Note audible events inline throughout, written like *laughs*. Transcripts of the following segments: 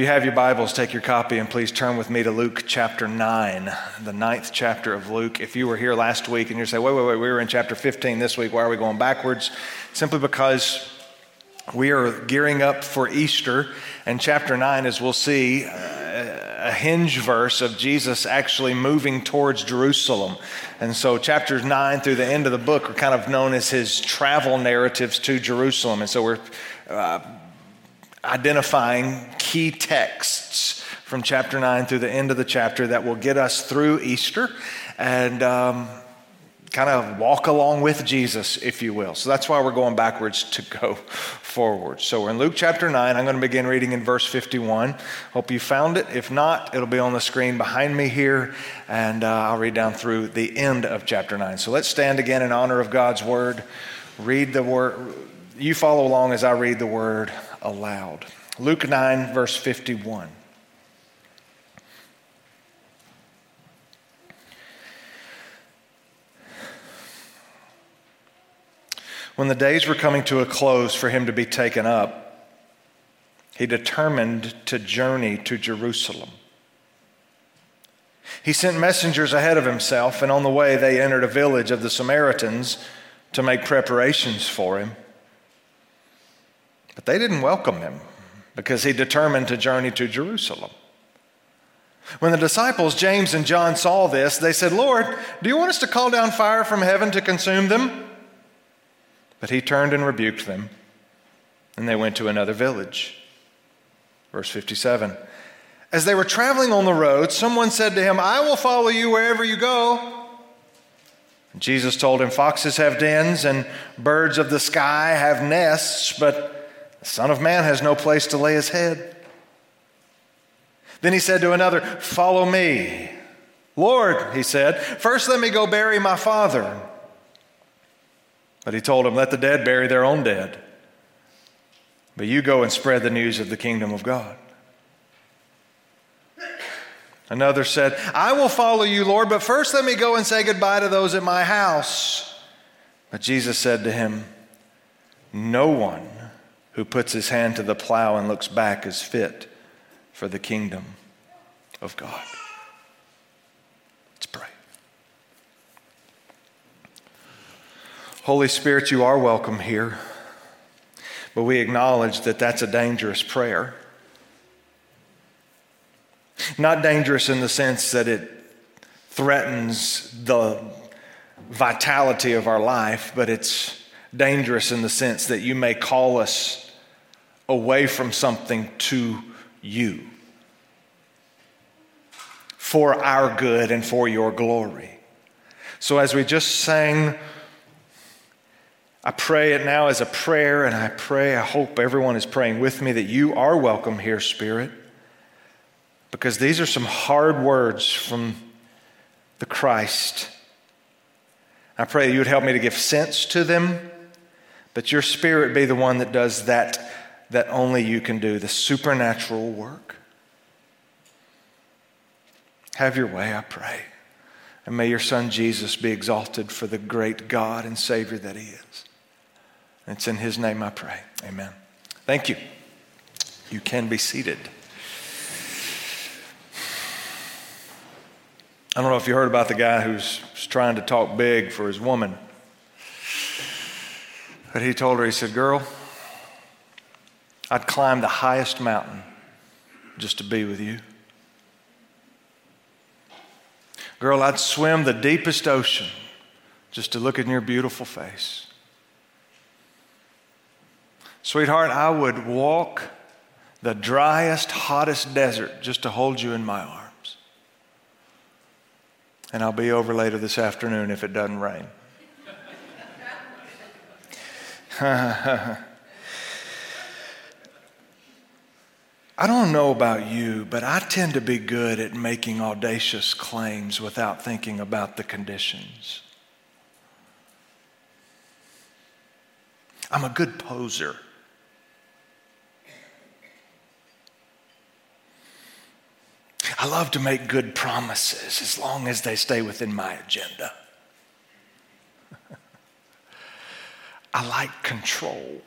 You have your Bibles, take your copy and please turn with me to Luke chapter 9, the ninth chapter of Luke. If you were here last week and you're saying, wait, wait, wait, we were in chapter 15 this week, why are we going backwards? Simply because we are gearing up for Easter, and chapter 9, as we'll see, uh, a hinge verse of Jesus actually moving towards Jerusalem. And so, chapters 9 through the end of the book are kind of known as his travel narratives to Jerusalem. And so, we're uh, identifying key texts from chapter 9 through the end of the chapter that will get us through Easter. And um, kind of walk along with Jesus, if you will. So that's why we're going backwards to go *laughs* forward. So we're in Luke chapter 9. I'm going to begin reading in verse 51. Hope you found it. If not, it'll be on the screen behind me here, and uh, I'll read down through the end of chapter 9. So let's stand again in honor of God's word. Read the word. You follow along as I read the word aloud. Luke 9, verse 51. When the days were coming to a close for him to be taken up, he determined to journey to Jerusalem. He sent messengers ahead of himself, and on the way they entered a village of the Samaritans to make preparations for him. But they didn't welcome him because he determined to journey to Jerusalem. When the disciples, James and John, saw this, they said, Lord, do you want us to call down fire from heaven to consume them? But he turned and rebuked them, and they went to another village. Verse 57. As they were traveling on the road, someone said to him, I will follow you wherever you go. Jesus told him, Foxes have dens, and birds of the sky have nests, but the Son of Man has no place to lay his head. Then he said to another, Follow me. Lord, he said, first let me go bury my father. But he told him, Let the dead bury their own dead. But you go and spread the news of the kingdom of God. Another said, I will follow you, Lord, but first let me go and say goodbye to those at my house. But Jesus said to him, No one who puts his hand to the plow and looks back is fit for the kingdom of God. Let's pray. Holy Spirit, you are welcome here, but we acknowledge that that's a dangerous prayer. Not dangerous in the sense that it threatens the vitality of our life, but it's dangerous in the sense that you may call us away from something to you for our good and for your glory. So, as we just sang, I pray it now as a prayer, and I pray, I hope everyone is praying with me that you are welcome here, Spirit, because these are some hard words from the Christ. I pray you would help me to give sense to them, but your Spirit be the one that does that that only you can do, the supernatural work. Have your way, I pray. And may your Son Jesus be exalted for the great God and Savior that He is. It's in His name I pray. Amen. Thank you. You can be seated. I don't know if you heard about the guy who's trying to talk big for his woman. But he told her, he said, Girl, I'd climb the highest mountain just to be with you. Girl, I'd swim the deepest ocean just to look in your beautiful face. Sweetheart, I would walk the driest, hottest desert just to hold you in my arms. And I'll be over later this afternoon if it doesn't rain. *laughs* I don't know about you, but I tend to be good at making audacious claims without thinking about the conditions. I'm a good poser. I love to make good promises as long as they stay within my agenda. *laughs* I like control.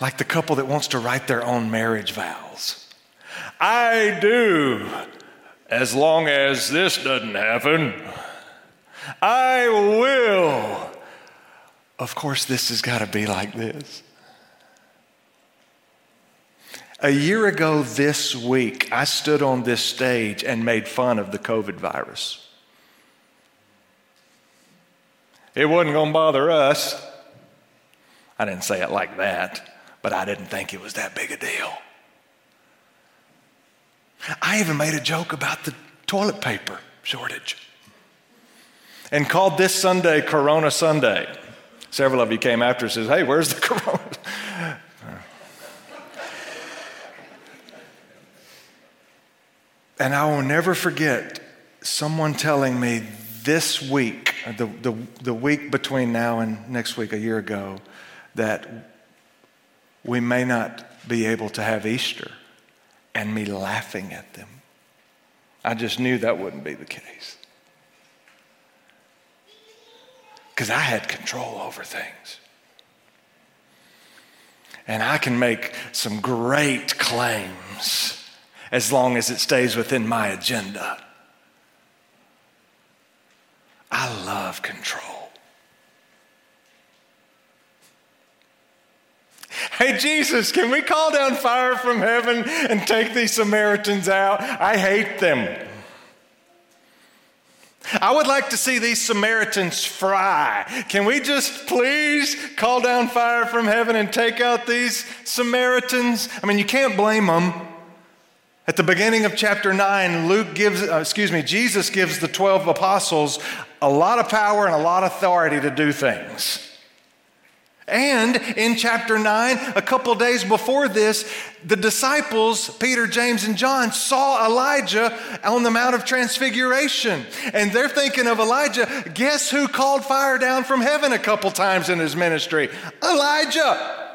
Like the couple that wants to write their own marriage vows. I do, as long as this doesn't happen. I will. Of course, this has got to be like this. A year ago this week, I stood on this stage and made fun of the COVID virus. It wasn't going to bother us. I didn't say it like that, but I didn't think it was that big a deal. I even made a joke about the toilet paper shortage and called this Sunday Corona Sunday. Several of you came after and says, "Hey, where's the *laughs* Corona?" And I will never forget someone telling me this week, the, the, the week between now and next week, a year ago, that we may not be able to have Easter, and me laughing at them. I just knew that wouldn't be the case. Because I had control over things. And I can make some great claims as long as it stays within my agenda. I love control. Hey, Jesus, can we call down fire from heaven and take these Samaritans out? I hate them. I would like to see these Samaritans fry. Can we just please call down fire from heaven and take out these Samaritans? I mean, you can't blame them. At the beginning of chapter 9, Luke gives, uh, excuse me, Jesus gives the 12 apostles a lot of power and a lot of authority to do things. And in chapter 9, a couple days before this, the disciples, Peter, James, and John, saw Elijah on the Mount of Transfiguration. And they're thinking of Elijah. Guess who called fire down from heaven a couple times in his ministry? Elijah.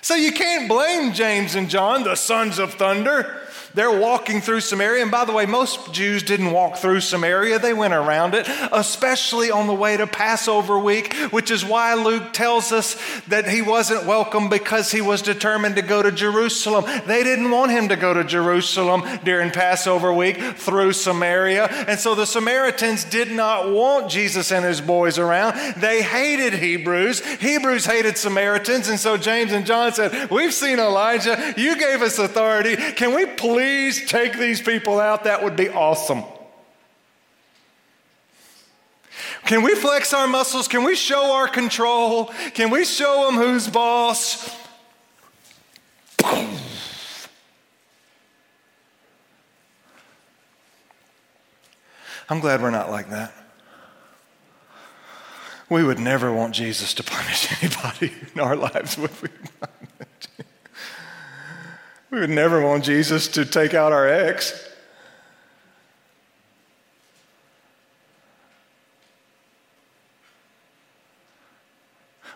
So you can't blame James and John, the sons of thunder. They're walking through Samaria. And by the way, most Jews didn't walk through Samaria, they went around it, especially on the way to Passover week, which is why Luke tells us that he wasn't welcome because he was determined to go to Jerusalem. They didn't want him to go to Jerusalem during Passover week through Samaria. And so the Samaritans did not want Jesus and his boys around. They hated Hebrews. Hebrews hated Samaritans. And so James and John said, We've seen Elijah. You gave us authority. Can we please? Please take these people out? That would be awesome. Can we flex our muscles? Can we show our control? Can we show them who's boss? I'm glad we're not like that. We would never want Jesus to punish *laughs* anybody in our lives, would we? We would never want Jesus to take out our ex.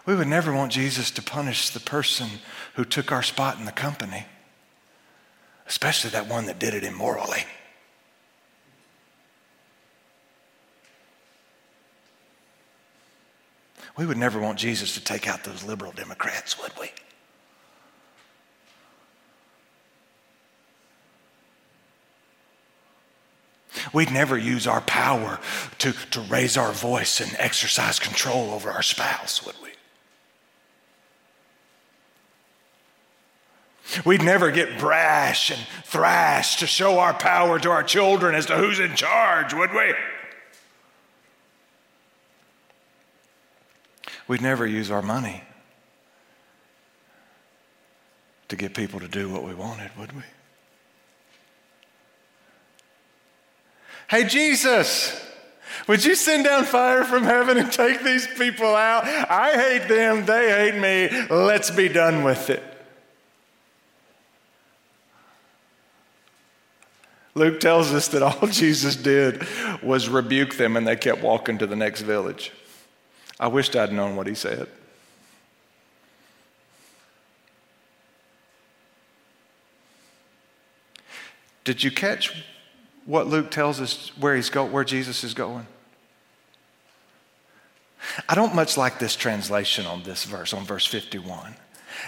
We would never want Jesus to punish the person who took our spot in the company, especially that one that did it immorally. We would never want Jesus to take out those liberal Democrats, would we? We'd never use our power to, to raise our voice and exercise control over our spouse, would we? We'd never get brash and thrash to show our power to our children as to who's in charge, would we? We'd never use our money to get people to do what we wanted, would we? Hey, Jesus, would you send down fire from heaven and take these people out? I hate them, they hate me. Let's be done with it. Luke tells us that all *laughs* Jesus did was rebuke them and they kept walking to the next village. I wished I'd known what he said. Did you catch what Luke tells us where he's go, where Jesus is going? I don't much like this translation on this verse, on verse 51.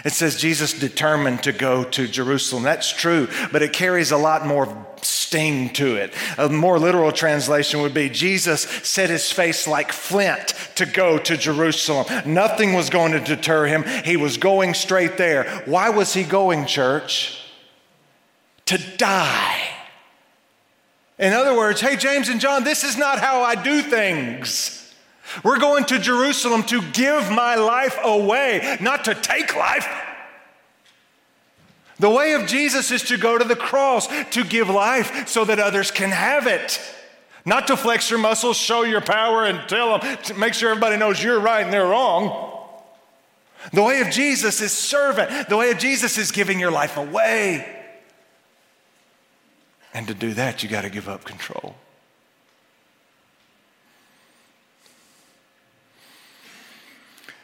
It says Jesus determined to go to Jerusalem. That's true, but it carries a lot more sting to it. A more literal translation would be Jesus set his face like flint to go to Jerusalem. Nothing was going to deter him. He was going straight there. Why was he going, church? To die. In other words, hey, James and John, this is not how I do things. We're going to Jerusalem to give my life away, not to take life. The way of Jesus is to go to the cross, to give life so that others can have it. Not to flex your muscles, show your power, and tell them, make sure everybody knows you're right and they're wrong. The way of Jesus is servant. The way of Jesus is giving your life away. And to do that, you got to give up control.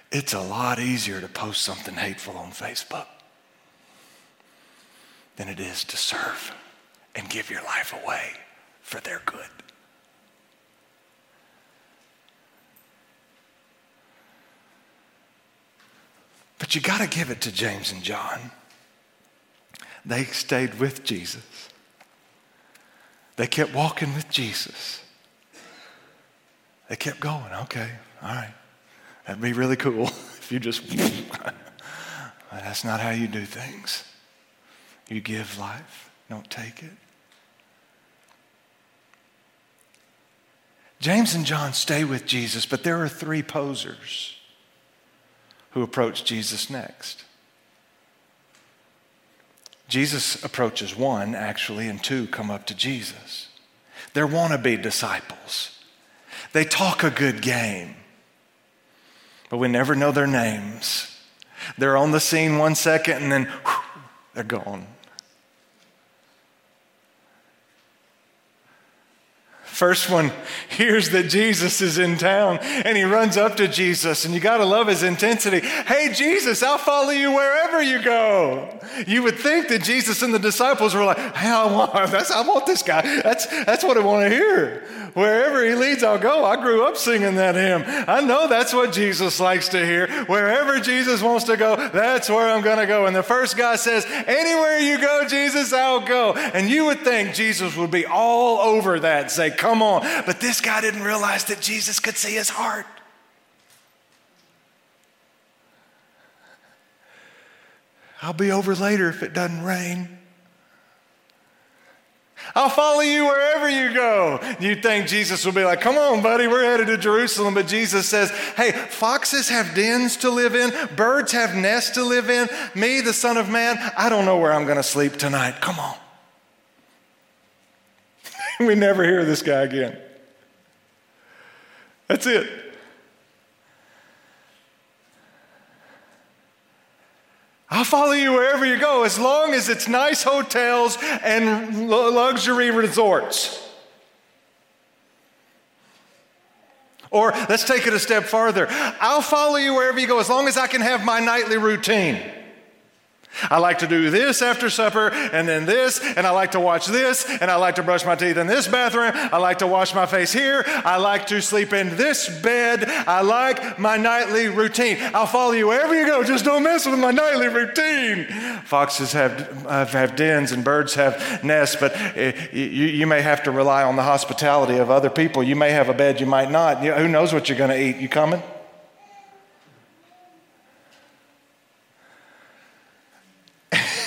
It's a lot easier to post something hateful on Facebook than it is to serve and give your life away for their good. But you got to give it to James and John. They stayed with Jesus. They kept walking with Jesus. They kept going. Okay, all right. That'd be really cool *laughs* if you just. *laughs* that's not how you do things. You give life, don't take it. James and John stay with Jesus, but there are three posers who approach Jesus next. Jesus approaches one, actually, and two come up to Jesus. They're wannabe disciples. They talk a good game but we never know their names. They're on the scene one second and then whew, they're gone. First one hears that Jesus is in town and he runs up to Jesus, and you got to love his intensity. Hey, Jesus, I'll follow you wherever you go. You would think that Jesus and the disciples were like, Hey, I want, that's, I want this guy. That's, that's what I want to hear. Wherever he leads, I'll go. I grew up singing that hymn. I know that's what Jesus likes to hear. Wherever Jesus wants to go, that's where I'm going to go. And the first guy says, Anywhere you go, Jesus, I'll go. And you would think Jesus would be all over that, say, Come on. But this guy didn't realize that Jesus could see his heart. I'll be over later if it doesn't rain. I'll follow you wherever you go. You think Jesus will be like, come on, buddy, we're headed to Jerusalem. But Jesus says, hey, foxes have dens to live in, birds have nests to live in. Me, the Son of Man, I don't know where I'm going to sleep tonight. Come on. *laughs* we never hear this guy again. That's it. I'll follow you wherever you go as long as it's nice hotels and luxury resorts. Or let's take it a step farther. I'll follow you wherever you go as long as I can have my nightly routine. I like to do this after supper and then this, and I like to watch this, and I like to brush my teeth in this bathroom. I like to wash my face here. I like to sleep in this bed. I like my nightly routine. I'll follow you wherever you go. Just don't mess with my nightly routine. Foxes have, uh, have dens and birds have nests, but uh, you, you may have to rely on the hospitality of other people. You may have a bed, you might not. Who knows what you're going to eat? You coming?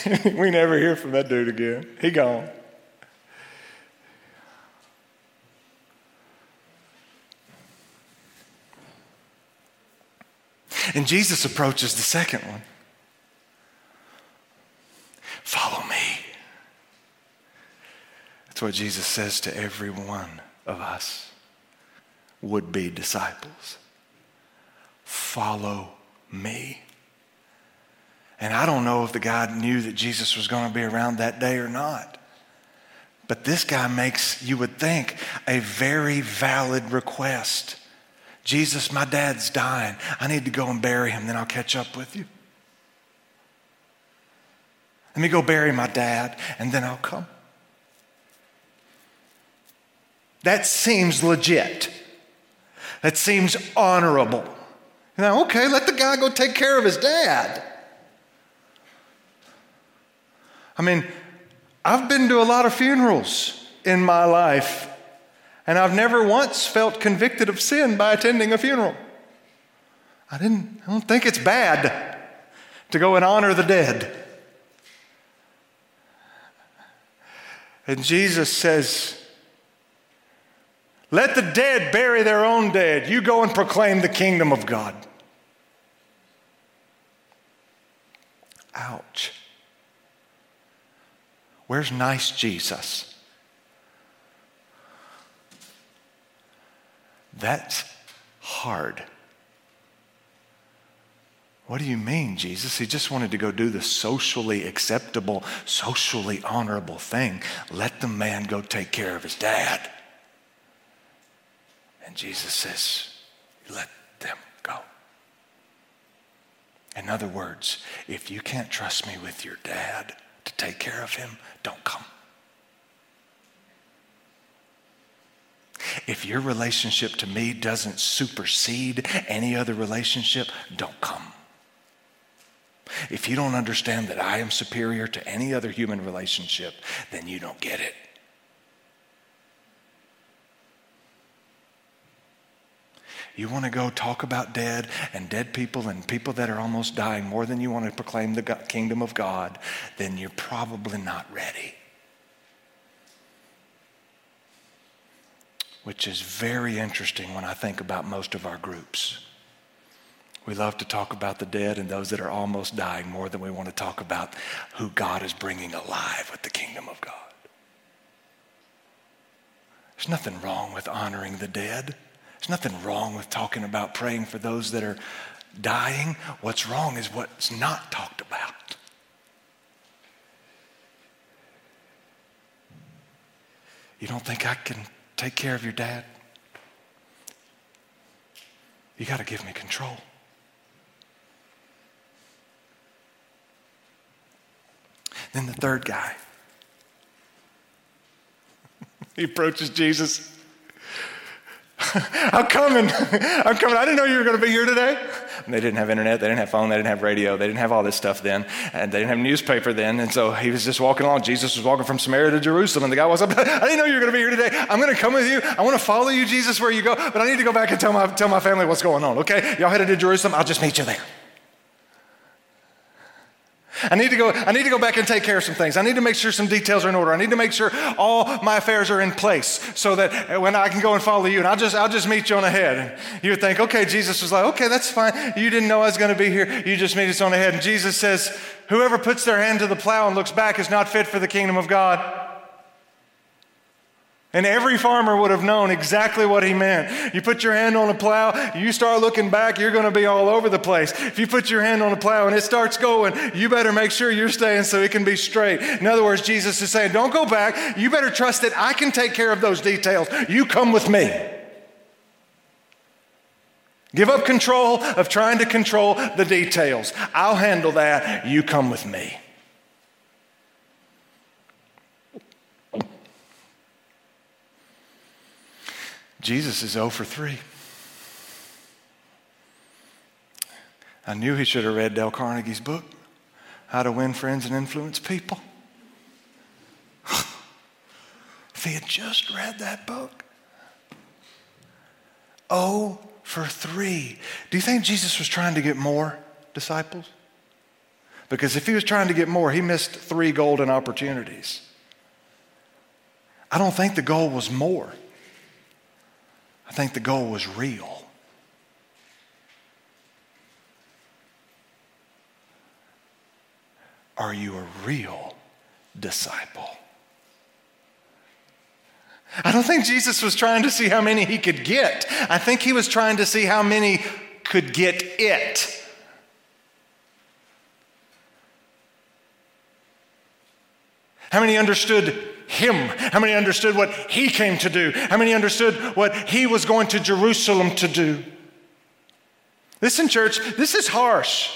*laughs* we never hear from that dude again. He gone. And Jesus approaches the second one. Follow me. That's what Jesus says to every one of us would be disciples. Follow me. And I don't know if the guy knew that Jesus was going to be around that day or not. But this guy makes, you would think, a very valid request. Jesus, my dad's dying. I need to go and bury him, then I'll catch up with you. Let me go bury my dad, and then I'll come. That seems legit. That seems honorable. Now, okay, let the guy go take care of his dad. I mean, I've been to a lot of funerals in my life, and I've never once felt convicted of sin by attending a funeral. I didn't, I don't think it's bad to go and honor the dead. And Jesus says, Let the dead bury their own dead. You go and proclaim the kingdom of God. Ouch. Where's nice Jesus? That's hard. What do you mean, Jesus? He just wanted to go do the socially acceptable, socially honorable thing. Let the man go take care of his dad. And Jesus says, let them go. In other words, if you can't trust me with your dad to take care of him, don't come. If your relationship to me doesn't supersede any other relationship, don't come. If you don't understand that I am superior to any other human relationship, then you don't get it. You want to go talk about dead and dead people and people that are almost dying more than you want to proclaim the kingdom of God, then you're probably not ready. Which is very interesting when I think about most of our groups. We love to talk about the dead and those that are almost dying more than we want to talk about who God is bringing alive with the kingdom of God. There's nothing wrong with honoring the dead. There's nothing wrong with talking about praying for those that are dying. What's wrong is what's not talked about. You don't think I can take care of your dad? You got to give me control. Then the third guy. *laughs* he approaches Jesus. *laughs* I'm coming. *laughs* I'm coming. I didn't know you were going to be here today. And they didn't have internet. They didn't have phone. They didn't have radio. They didn't have all this stuff then. And they didn't have newspaper then. And so he was just walking along. Jesus was walking from Samaria to Jerusalem. And the guy was up. *laughs* I didn't know you were going to be here today. I'm going to come with you. I want to follow you, Jesus, where you go. But I need to go back and tell my, tell my family what's going on. Okay? Y'all headed to Jerusalem. I'll just meet you there. I need to go, I need to go back and take care of some things. I need to make sure some details are in order. I need to make sure all my affairs are in place so that when I can go and follow you, and I'll just, I'll just meet you on ahead. And you would think, okay, Jesus was like, okay, that's fine. You didn't know I was going to be here. You just meet us on ahead. And Jesus says, whoever puts their hand to the plow and looks back is not fit for the kingdom of God. And every farmer would have known exactly what he meant. You put your hand on a plow, you start looking back, you're going to be all over the place. If you put your hand on a plow and it starts going, you better make sure you're staying so it can be straight. In other words, Jesus is saying, don't go back. You better trust that I can take care of those details. You come with me. Give up control of trying to control the details. I'll handle that. You come with me. Jesus is 0 for 3. I knew he should have read Dale Carnegie's book, How to Win Friends and Influence People. *sighs* if he had just read that book, 0 for 3. Do you think Jesus was trying to get more disciples? Because if he was trying to get more, he missed three golden opportunities. I don't think the goal was more. I think the goal was real. Are you a real disciple? I don't think Jesus was trying to see how many he could get. I think he was trying to see how many could get it. How many understood him? How many understood what he came to do? How many understood what he was going to Jerusalem to do? Listen, church, this is harsh.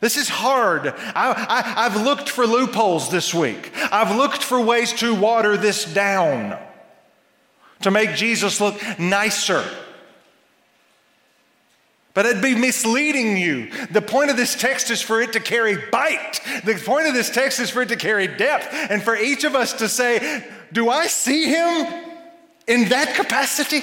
This is hard. I, have looked for loopholes this week. I've looked for ways to water this down to make Jesus look nicer. But it'd be misleading you. The point of this text is for it to carry bite. The point of this text is for it to carry depth. And for each of us to say, Do I see him in that capacity?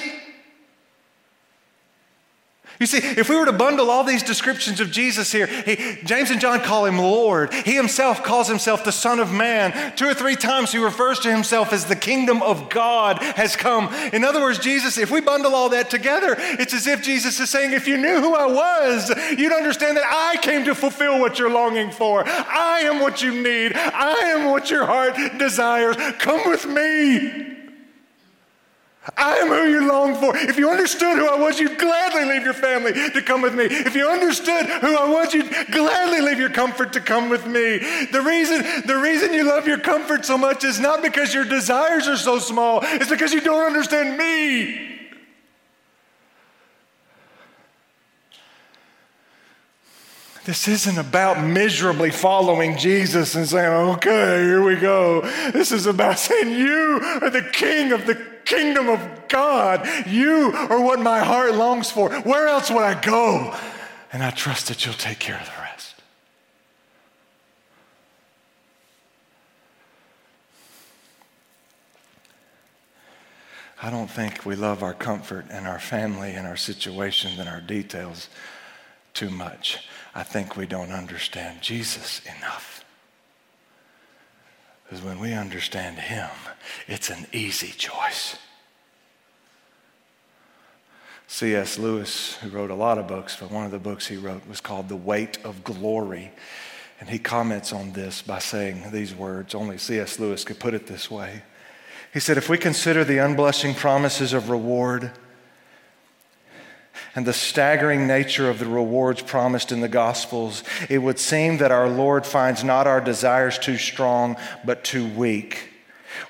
You see, if we were to bundle all these descriptions of Jesus here, he, James and John call him Lord. He himself calls himself the Son of Man. Two or three times he refers to himself as the kingdom of God has come. In other words, Jesus, if we bundle all that together, it's as if Jesus is saying, if you knew who I was, you'd understand that I came to fulfill what you're longing for. I am what you need. I am what your heart desires. Come with me. I am who you long for. If you understood who I was, you'd gladly leave your family to come with me. If you understood who I was, you'd gladly leave your comfort to come with me. The reason, the reason you love your comfort so much is not because your desires are so small, it's because you don't understand me. This isn't about miserably following Jesus and saying, okay, here we go. This is about saying, You are the king of the kingdom of God. You are what my heart longs for. Where else would I go? And I trust that you'll take care of the rest. I don't think we love our comfort and our family and our situations and our details too much. I think we don't understand Jesus enough. Because when we understand Him, it's an easy choice. C.S. Lewis, who wrote a lot of books, but one of the books he wrote was called The Weight of Glory. And he comments on this by saying these words. Only C.S. Lewis could put it this way. He said, If we consider the unblushing promises of reward, and the staggering nature of the rewards promised in the Gospels, it would seem that our Lord finds not our desires too strong, but too weak.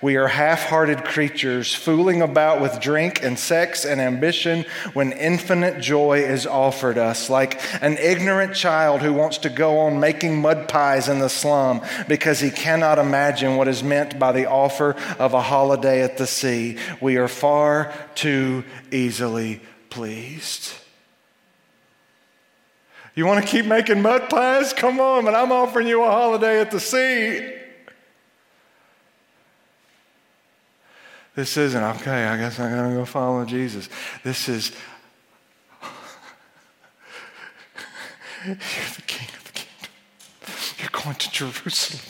We are half hearted creatures fooling about with drink and sex and ambition when infinite joy is offered us, like an ignorant child who wants to go on making mud pies in the slum because he cannot imagine what is meant by the offer of a holiday at the sea. We are far too easily pleased. You want to keep making mud pies? Come on, but I'm offering you a holiday at the sea. This isn't, okay, I guess I'm going to go follow Jesus. This is, *laughs* you're the king of the kingdom. You're going to Jerusalem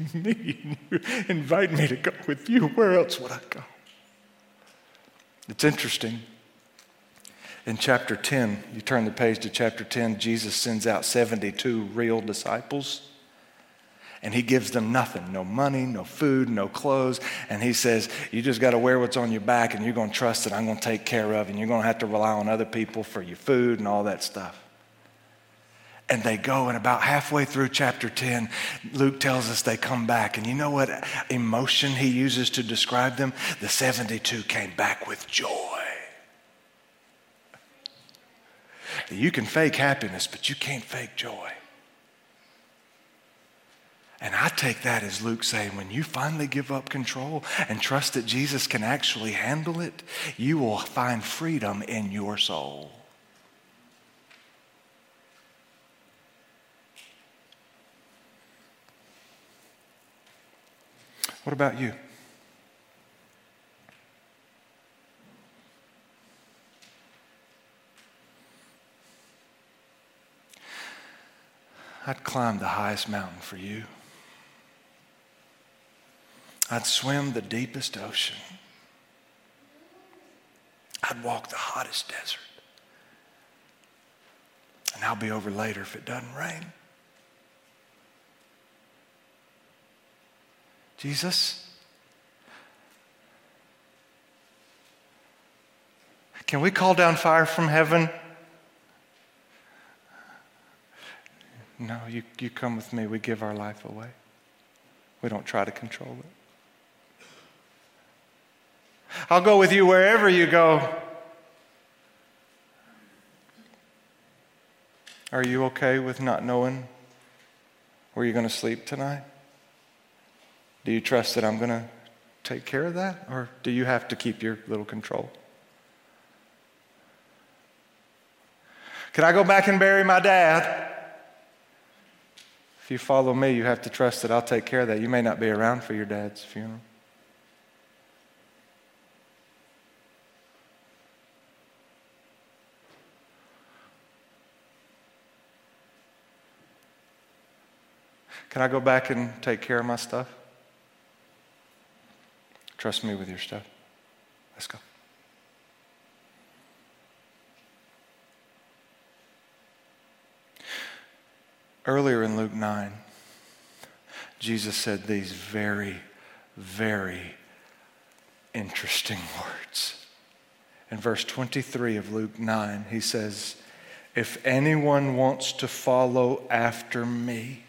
for me. You invite me to go with you. Where else would I go? It's interesting in chapter 10, you turn the page to chapter 10, Jesus sends out 72 real disciples. And he gives them nothing no money, no food, no clothes. And he says, You just got to wear what's on your back, and you're going to trust that I'm going to take care of, and you're going to have to rely on other people for your food and all that stuff. And they go, and about halfway through chapter 10, Luke tells us they come back. And you know what emotion he uses to describe them? The 72 came back with joy. You can fake happiness, but you can't fake joy. And I take that as Luke saying, when you finally give up control and trust that Jesus can actually handle it, you will find freedom in your soul. What about you? I'd climb the highest mountain for you. I'd swim the deepest ocean. I'd walk the hottest desert. And I'll be over later if it doesn't rain. Jesus, can we call down fire from heaven? No, you, you come with me. We give our life away. We don't try to control it. I'll go with you wherever you go. Are you okay with not knowing where you're going to sleep tonight? Do you trust that I'm going to take care of that? Or do you have to keep your little control? Can I go back and bury my dad? If you follow me, you have to trust that I'll take care of that. You may not be around for your dad's funeral. Can I go back and take care of my stuff? Trust me with your stuff. Let's go. Earlier in Luke 9, Jesus said these very, very interesting *laughs* words. In verse 23 of Luke 9, he says, If anyone wants to follow after me,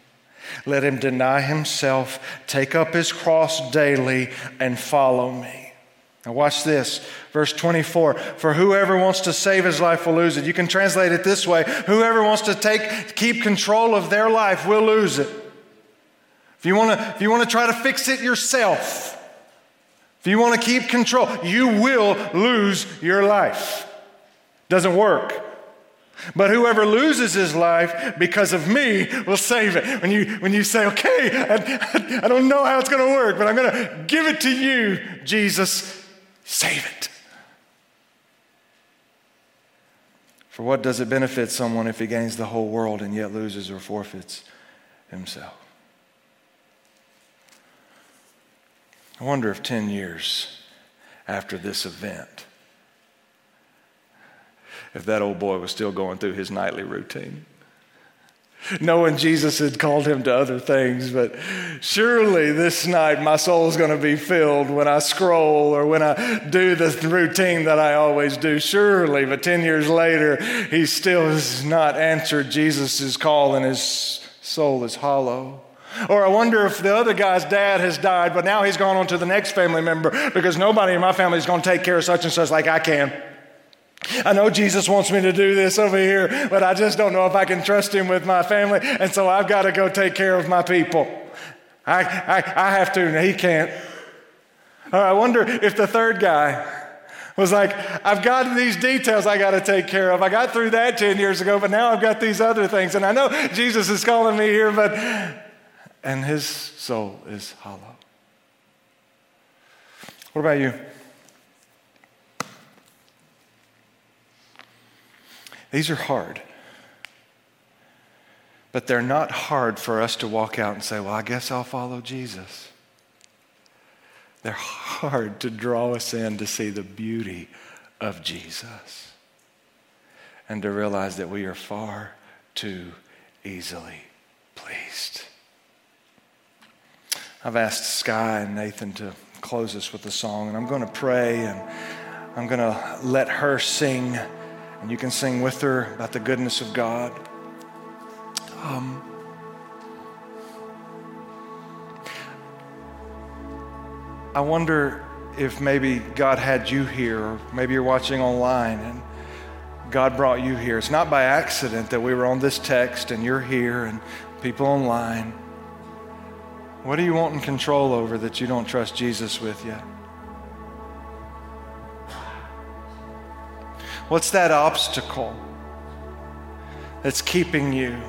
let him deny himself, take up his cross daily, and follow me. Now, watch this. Verse 24 For whoever wants to save his life will lose it. You can translate it this way Whoever wants to take, keep control of their life will lose it. If you want to, if you want to try to fix it yourself, if you want to keep control, you will lose your life. Doesn't work. But whoever loses his life because of me will save it. When you, when you say, okay, I, I don't know how it's going to work, but I'm going to give it to you, Jesus, save it. For what does it benefit someone if he gains the whole world and yet loses or forfeits himself? I wonder if 10 years after this event, if that old boy was still going through his nightly routine. Knowing Jesus had called him to other things, but surely this night my soul is going to be filled when I scroll or when I do the routine that I always do. Surely, but 10 years later, he still has not answered Jesus' call and his soul is hollow. Or I wonder if the other guy's dad has died, but now he's gone on to the next family member because nobody in my family is going to take care of such and such like I can. I know Jesus wants me to do this over here, but I just don't know if I can trust him with my family, and so I've got to go take care of my people. I, I, I have to, and he can't. Or I wonder if the third guy was like, I've got these details I got to take care of. I got through that 10 years ago, but now I've got these other things. And I know Jesus is calling me here, but, and his soul is hollow. What about you? These are hard. But they're not hard for us to walk out and say, well, I guess I'll follow Jesus. They're hard to draw us in to see the beauty of Jesus and to realize that we are far too easily pleased. I've asked Sky and Nathan to close us with a song, and I'm going to pray and I'm going to let her sing and you can sing with her about the goodness of God. Um, I wonder if maybe God had you here, or maybe you're watching online and God brought you here. It's not by accident that we were on this text and you're here and people online. What do you want in control over that you don't trust Jesus with yet? What's that obstacle that's keeping you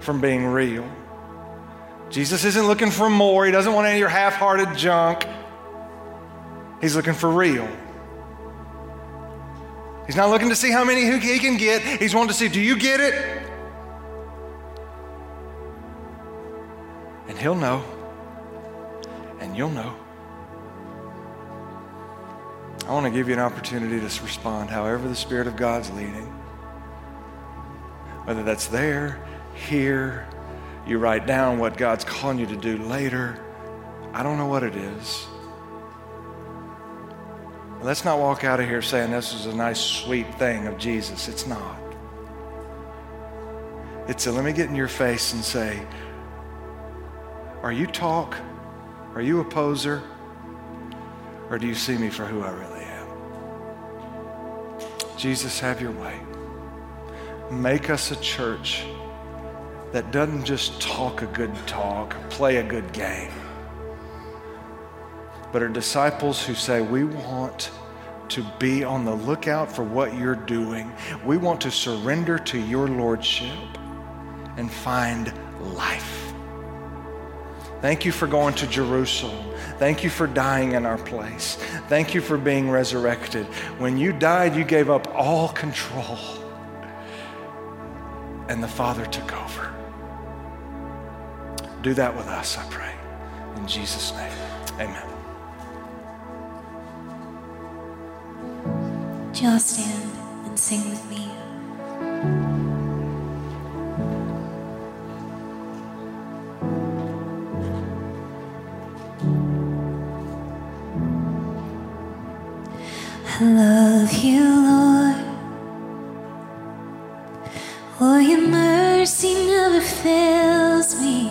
from being real? Jesus isn't looking for more. He doesn't want any of your half hearted junk. He's looking for real. He's not looking to see how many he can get. He's wanting to see, do you get it? And he'll know. And you'll know. I want to give you an opportunity to respond however the Spirit of God's leading. Whether that's there, here, you write down what God's calling you to do later. I don't know what it is. Let's not walk out of here saying this is a nice, sweet thing of Jesus. It's not. It's a let me get in your face and say, Are you talk? Are you a poser? Or do you see me for who I really Jesus, have your way. Make us a church that doesn't just talk a good talk, play a good game, but are disciples who say, We want to be on the lookout for what you're doing. We want to surrender to your lordship and find life. Thank you for going to Jerusalem. Thank you for dying in our place. Thank you for being resurrected. When you died, you gave up all control, and the Father took over. Do that with us, I pray. In Jesus' name, amen. you stand and sing with me? Love you, Lord. Oh, your mercy never fails me.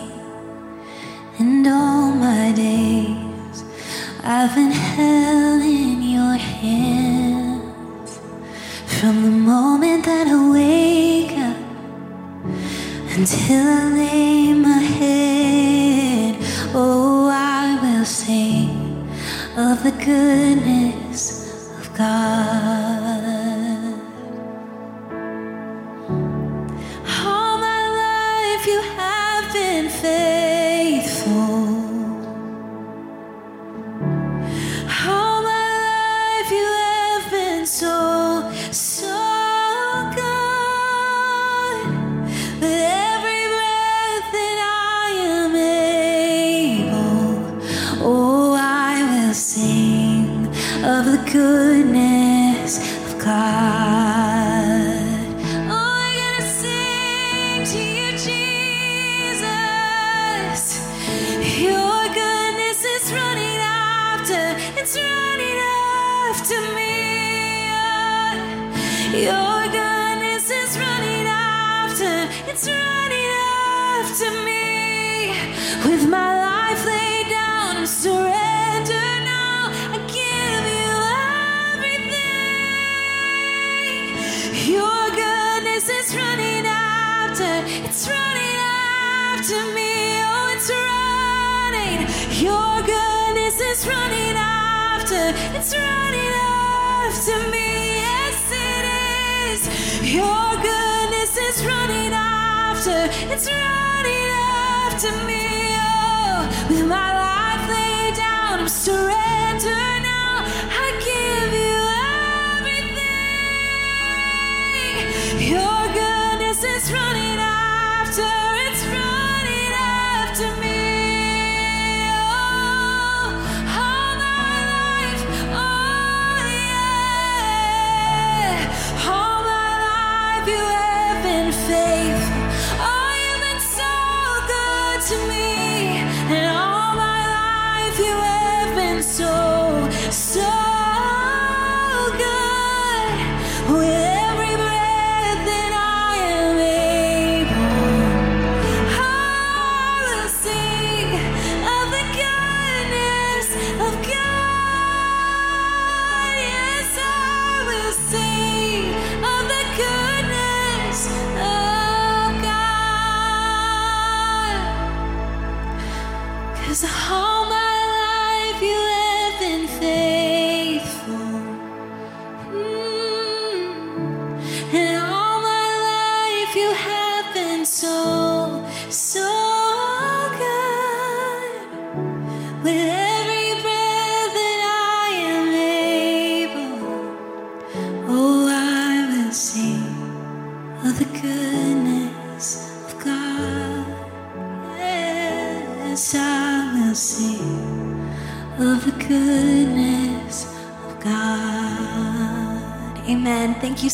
And all my days I've been held in your hands. From the moment that I wake up until I lay my head, oh, I will sing of the goodness is running after, it's running after me. Yes, it is. Your goodness is running after, it's running after me. Oh, with my life laid down, I'm surrender now. I give you everything. Your goodness is running after,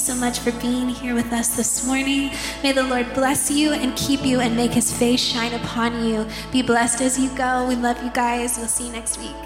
so much for being here with us this morning. May the Lord bless you and keep you and make his face shine upon you. Be blessed as you go. We love you guys. We'll see you next week.